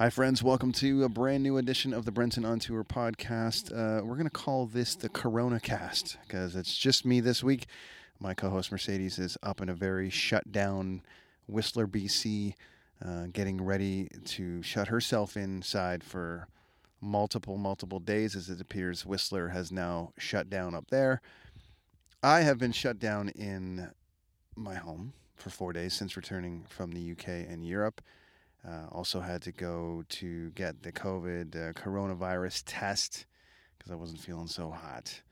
Hi, friends. Welcome to a brand new edition of the Brenton on Tour podcast. Uh, we're going to call this the Corona Cast because it's just me this week. My co host Mercedes is up in a very shut down Whistler, BC, uh, getting ready to shut herself inside for multiple, multiple days as it appears Whistler has now shut down up there. I have been shut down in my home for four days since returning from the UK and Europe. Uh, also had to go to get the COVID uh, coronavirus test because I wasn't feeling so hot.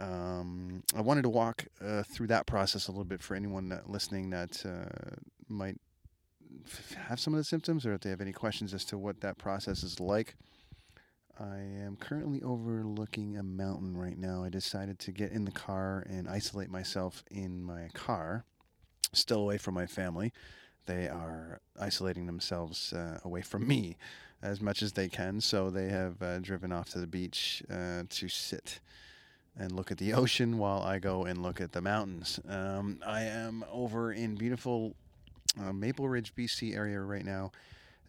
Um, I wanted to walk uh, through that process a little bit for anyone that listening that uh, might f- have some of the symptoms or if they have any questions as to what that process is like. I am currently overlooking a mountain right now. I decided to get in the car and isolate myself in my car, still away from my family they are isolating themselves uh, away from me as much as they can. So they have uh, driven off to the beach uh, to sit and look at the ocean while I go and look at the mountains. Um, I am over in beautiful uh, Maple Ridge, BC area right now.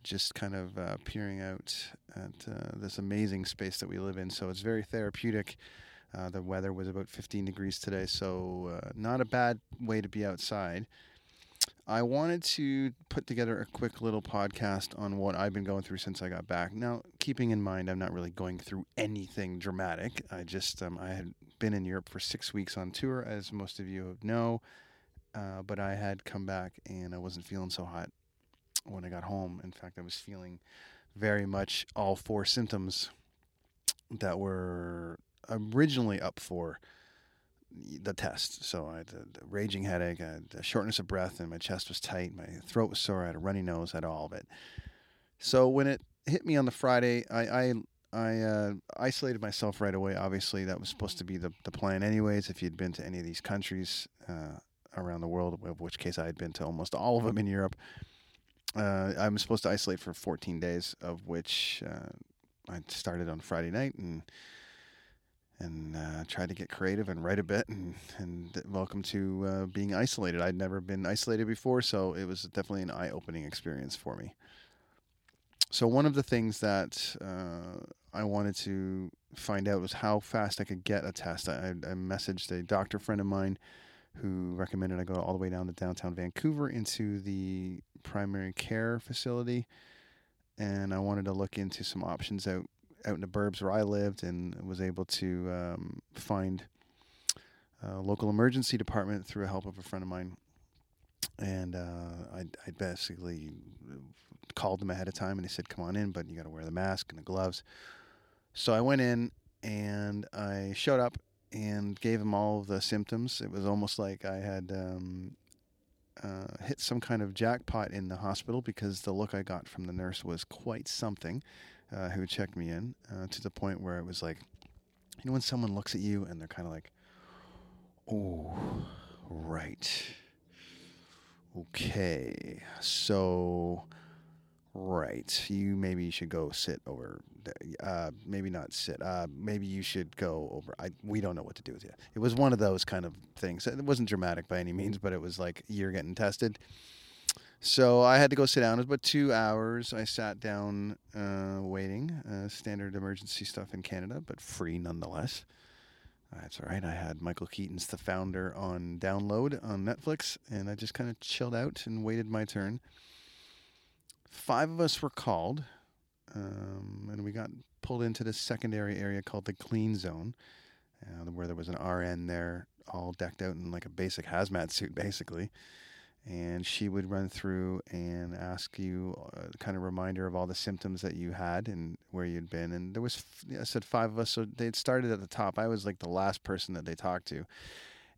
Just kind of uh, peering out at uh, this amazing space that we live in. So it's very therapeutic. the weather was about 15 degrees today, so not a bad way to be outside. I wanted to put together a quick little podcast on what I've been going through since I got back. Now, keeping in mind, I'm not really going through anything dramatic. I just um, I had been in Europe for six weeks on tour, as most of you know, uh, but I had come back and I wasn't feeling so hot when I got home. In fact, I was feeling very much all four symptoms that were originally up for the test. So I had a, raging headache, I had shortness of breath, and my chest was tight. My throat was sore. I had a runny nose. I had all of it. So when it hit me on the Friday, I I, I uh, isolated myself right away. Obviously, that was supposed to be the, the plan, anyways. If you'd been to any of these countries uh, around the world, of which case I had been to almost all of them in Europe, uh, I'm supposed to isolate for 14 days, of which uh, I started on Friday night and and uh, tried to get creative and write a bit and, and welcome to uh, being isolated. I'd never been isolated before, so it was definitely an eye opening experience for me. So, one of the things that uh, I wanted to find out was how fast I could get a test. I, I messaged a doctor friend of mine who recommended I go all the way down to downtown Vancouver into the primary care facility. And I wanted to look into some options out out in the burbs where I lived and was able to um, find a local emergency department through the help of a friend of mine. And uh, I, I basically called them ahead of time and they said, come on in, but you got to wear the mask and the gloves. So I went in and I showed up and gave them all the symptoms. It was almost like I had um, uh, hit some kind of jackpot in the hospital because the look I got from the nurse was quite something uh, who checked me in uh, to the point where it was like, you know, when someone looks at you and they're kind of like, oh, right. Okay. So, right. You maybe should go sit over. Uh, maybe not sit. Uh, maybe you should go over. I, we don't know what to do with you. It was one of those kind of things. It wasn't dramatic by any means, but it was like you're getting tested. So I had to go sit down. It was about two hours. I sat down uh, waiting. Uh, standard emergency stuff in Canada, but free nonetheless. That's all right. I had Michael Keaton's The Founder on download on Netflix, and I just kind of chilled out and waited my turn. Five of us were called, um, and we got pulled into this secondary area called the Clean Zone, uh, where there was an RN there, all decked out in like a basic hazmat suit, basically and she would run through and ask you a uh, kind of reminder of all the symptoms that you had and where you'd been. And there was, I said, five of us. So they'd started at the top. I was like the last person that they talked to.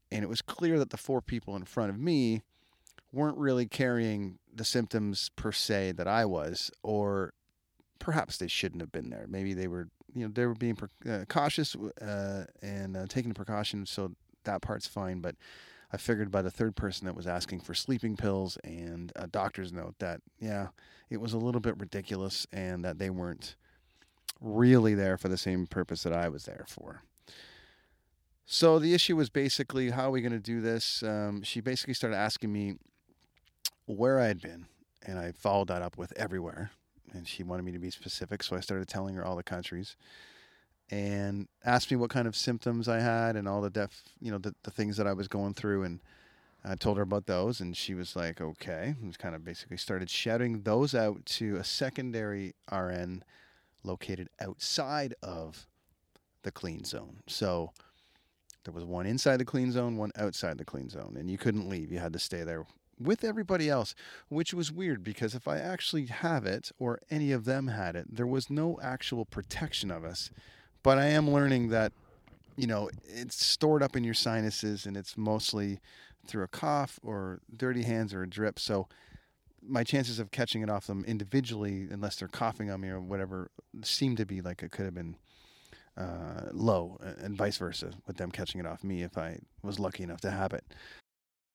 And it was clear that the four people in front of me weren't really carrying the symptoms per se that I was, or perhaps they shouldn't have been there. Maybe they were, you know, they were being uh, cautious uh, and uh, taking the precautions, so that part's fine. But I figured by the third person that was asking for sleeping pills and a doctor's note that, yeah, it was a little bit ridiculous and that they weren't really there for the same purpose that I was there for. So the issue was basically how are we going to do this? Um, she basically started asking me where I had been, and I followed that up with everywhere. And she wanted me to be specific, so I started telling her all the countries and asked me what kind of symptoms I had and all the def, you know, the, the things that I was going through. And I told her about those, and she was like, okay. And kind of basically started shouting those out to a secondary RN located outside of the clean zone. So there was one inside the clean zone, one outside the clean zone, and you couldn't leave. You had to stay there with everybody else, which was weird because if I actually have it or any of them had it, there was no actual protection of us but I am learning that, you know, it's stored up in your sinuses and it's mostly through a cough or dirty hands or a drip. So my chances of catching it off them individually, unless they're coughing on me or whatever, seem to be like it could have been uh, low, and vice versa with them catching it off me if I was lucky enough to have it.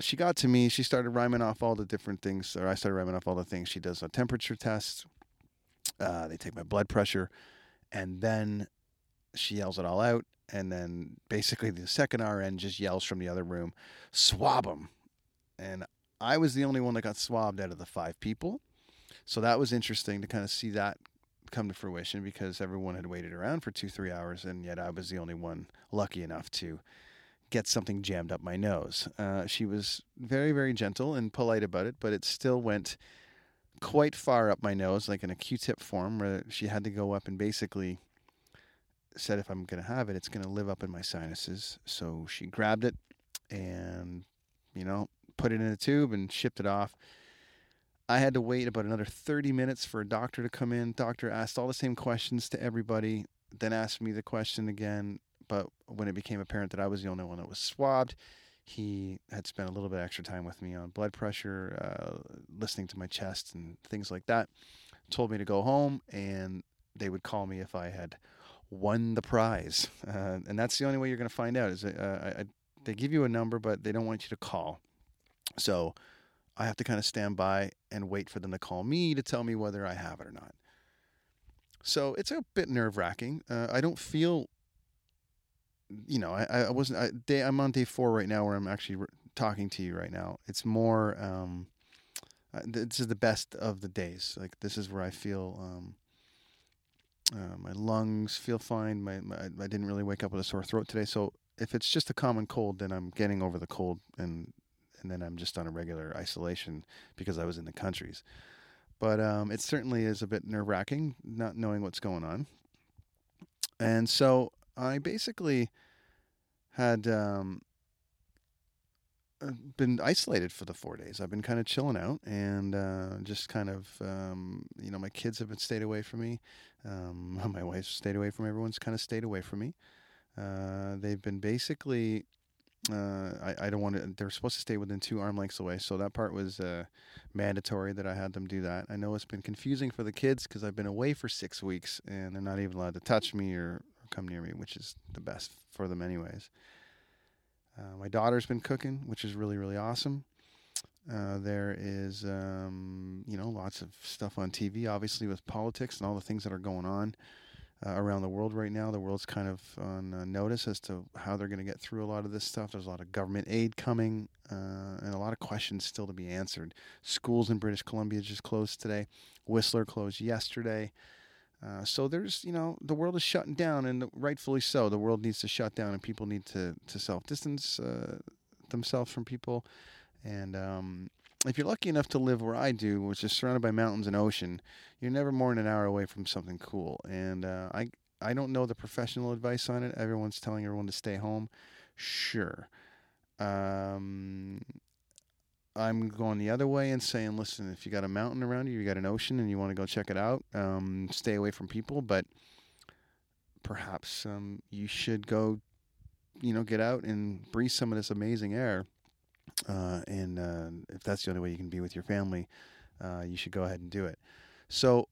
she got to me. She started rhyming off all the different things, or I started rhyming off all the things. She does a temperature test. Uh, they take my blood pressure, and then she yells it all out. And then basically the second RN just yells from the other room, "Swab him!" And I was the only one that got swabbed out of the five people. So that was interesting to kind of see that come to fruition because everyone had waited around for two, three hours, and yet I was the only one lucky enough to get something jammed up my nose. Uh, she was very, very gentle and polite about it, but it still went quite far up my nose, like in a Q-tip form, where she had to go up and basically said, if I'm going to have it, it's going to live up in my sinuses. So she grabbed it and, you know, put it in a tube and shipped it off. I had to wait about another 30 minutes for a doctor to come in. Doctor asked all the same questions to everybody, then asked me the question again but when it became apparent that I was the only one that was swabbed, he had spent a little bit extra time with me on blood pressure, uh, listening to my chest and things like that. Told me to go home, and they would call me if I had won the prize. Uh, and that's the only way you're going to find out. Is uh, I, I, they give you a number, but they don't want you to call. So I have to kind of stand by and wait for them to call me to tell me whether I have it or not. So it's a bit nerve wracking. Uh, I don't feel you know, I, I wasn't. I, day, I'm on day four right now, where I'm actually re- talking to you right now. It's more. Um, uh, this is the best of the days. Like this is where I feel. Um, uh, my lungs feel fine. My, my, I didn't really wake up with a sore throat today. So if it's just a common cold, then I'm getting over the cold, and and then I'm just on a regular isolation because I was in the countries. But um, it certainly is a bit nerve wracking not knowing what's going on. And so I basically had um, uh, been isolated for the four days. I've been kind of chilling out and uh, just kind of, um, you know, my kids have been stayed away from me. Um, my wife's stayed away from everyone's kind of stayed away from me. Uh, they've been basically, uh, I, I don't want to, they're supposed to stay within two arm lengths away. So that part was uh, mandatory that I had them do that. I know it's been confusing for the kids because I've been away for six weeks and they're not even allowed to touch me or, come near me, which is the best for them, anyways. Uh, my daughter's been cooking, which is really, really awesome. Uh, there is, um, you know, lots of stuff on TV, obviously, with politics and all the things that are going on. uh, around the world right now. The world's kind of on uh, notice as to how they're going to get through a lot of this stuff. There's a lot of government aid coming uh, and a lot of questions still to be answered. Schools in British Columbia just closed today, Whistler closed yesterday. Uh, so there's, you know, the world is shutting down, and rightfully so. The world needs to shut down, and people need to to self distance uh, themselves from people. And um, if you're lucky enough to live where I do, which is surrounded by mountains and ocean, you're never more than an hour away from something cool. And uh, I I don't know the professional advice on it. Everyone's telling everyone to stay home. Sure. Um, I'm going the other way and saying, listen, if you got a mountain around you, you got an ocean, and you want to go check it out, um, stay away from people. But perhaps um, you should go, you know, get out and breathe some of this amazing air. Uh, and uh, if that's the only way you can be with your family, uh, you should go ahead and do it. So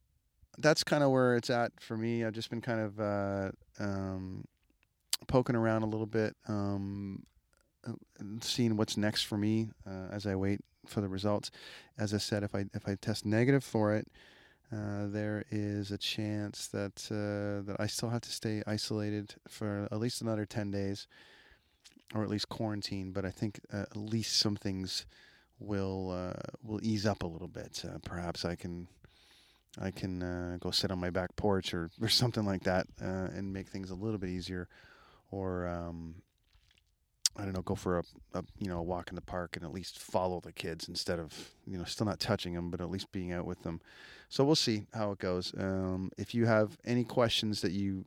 that's kind of where it's at for me. I've just been kind of uh, um, poking around a little bit. Um, seeing what's next for me uh, as I wait for the results. As I said, if I if I test negative for it, uh, there is a chance that uh, that I still have to stay isolated for at least another ten days, or at least quarantine. But I think uh, at least some things will uh, will ease up a little bit. perhaps I can. I can go sit on my back porch or, or something like that and make things a little bit easier, or um, I don't know, go for a, a, you know a walk in the park and at least follow the kids instead of you know still not touching them, but at least being out with them. So we'll see how it goes. Um, if you have any questions that you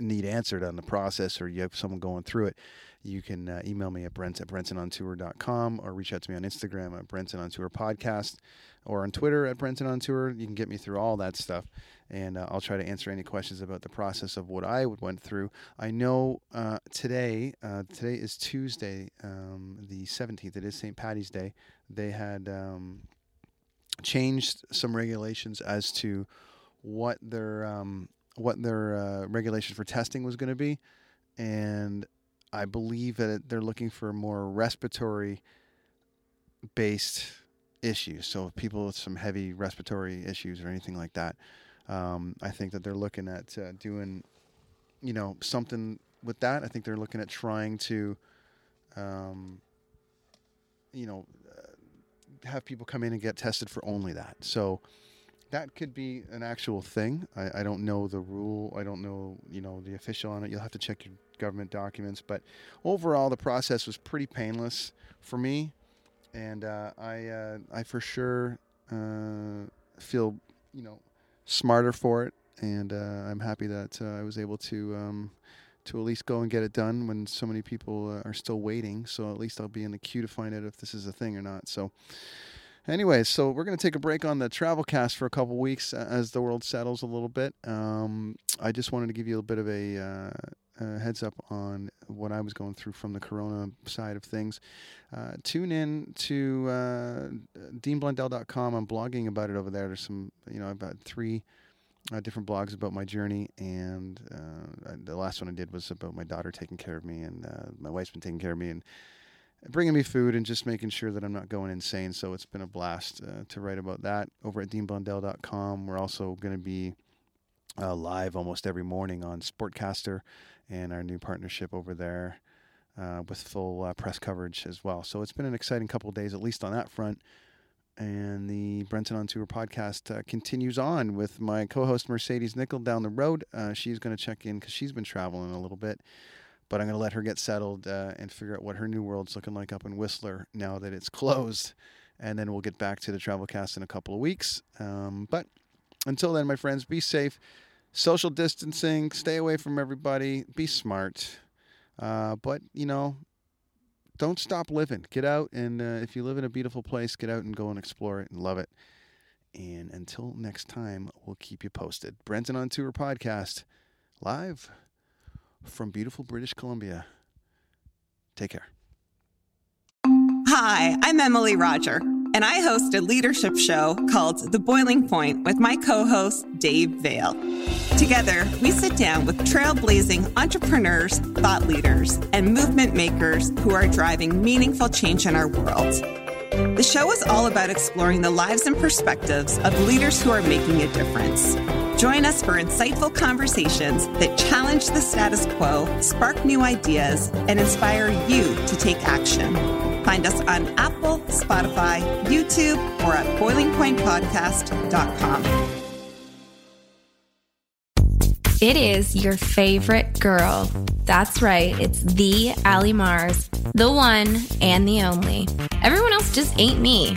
need answered on the process or you have someone going through it, you can uh, email me at brent at brentonontour.com or reach out to me on Instagram at Brenton on Tour Podcast or on Twitter at Brenton on Tour. You can get me through all that stuff and uh, I'll try to answer any questions about the process of what I went through. I know uh, today, uh, today is Tuesday, um, the 17th. It is St. Patty's Day. They had um, changed some regulations as to what their um, what their uh, regulations for testing was going to be, and I believe that they're looking for more respiratory based issues. So people with some heavy respiratory issues or anything like that. Um, I think that they're looking at uh, doing, you know, something with that. I think they're looking at trying to, um, you know, uh, have people come in and get tested for only that. So that could be an actual thing. I, I don't know the rule. I don't know, you know, the official on it. You'll have to check your government documents. But overall, the process was pretty painless for me, and uh, I, uh, I for sure uh, feel, you know, smarter for it, and uh, I'm happy that uh, I was able to um, to at least go and get it done when so many people uh, are still waiting. So at least I'll be in the queue to find out if this is a thing or not. So. Anyways, so we're going to take a break on the travel cast for a couple weeks as the world settles a little bit. Um, I just wanted to give you a bit of a, uh, a, heads up on what I was going through from the corona side of things. Uh, tune in to uh, deanblundell.com. I'm blogging about it over there. There's some, you know, about three uh, different blogs about my journey, and uh, the last one I did was about my daughter taking care of me, and uh, my wife's been taking care of me, and bringing me food and just making sure that I'm not going insane. So it's been a blast uh, to write about that over at deanblundell.com. We're also going to be uh, live almost every morning on Sportcaster and our new partnership over there uh, with full uh, press coverage as well. So it's been an exciting couple days, at least on that front. And the Brenton on Tour podcast uh, continues on with my co host Mercedes Nickel down the road. Uh, she's going to check in because she's been traveling a little bit but I'm going to let her get settled uh, and figure out what her new world's looking like up in Whistler now that it's closed. And then we'll get back to the travel cast in a couple of weeks. Um, but until then, my friends, be safe, social distancing, stay away from everybody, be smart. Uh, but, you know, don't stop living. Get out, and uh, if you live in a beautiful place, get out and go and explore it and love it. And until next time, we'll keep you posted. Brenton on Tour podcast, live from beautiful British Columbia. Take care. Hi, I'm Emily Roger, and I host a leadership show called The Boiling Point with my co host, Dave Vale. Together, we sit down with trailblazing entrepreneurs, thought leaders, and movement makers who are driving meaningful change in our world. The show is all about exploring the lives and perspectives of leaders who are making a difference Join us for insightful conversations that challenge the status quo, spark new ideas, and inspire you to take action. Find us on Apple, Spotify, YouTube, or at boilingpointpodcast.com. It is your favorite girl. That's right, it's the Allie Mars, the one and the only. Everyone else just ain't me.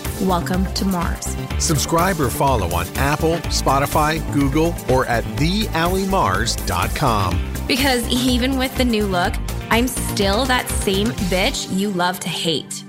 Welcome to Mars. Subscribe or follow on Apple, Spotify, Google, or at thealliemars.com. Because even with the new look, I'm still that same bitch you love to hate.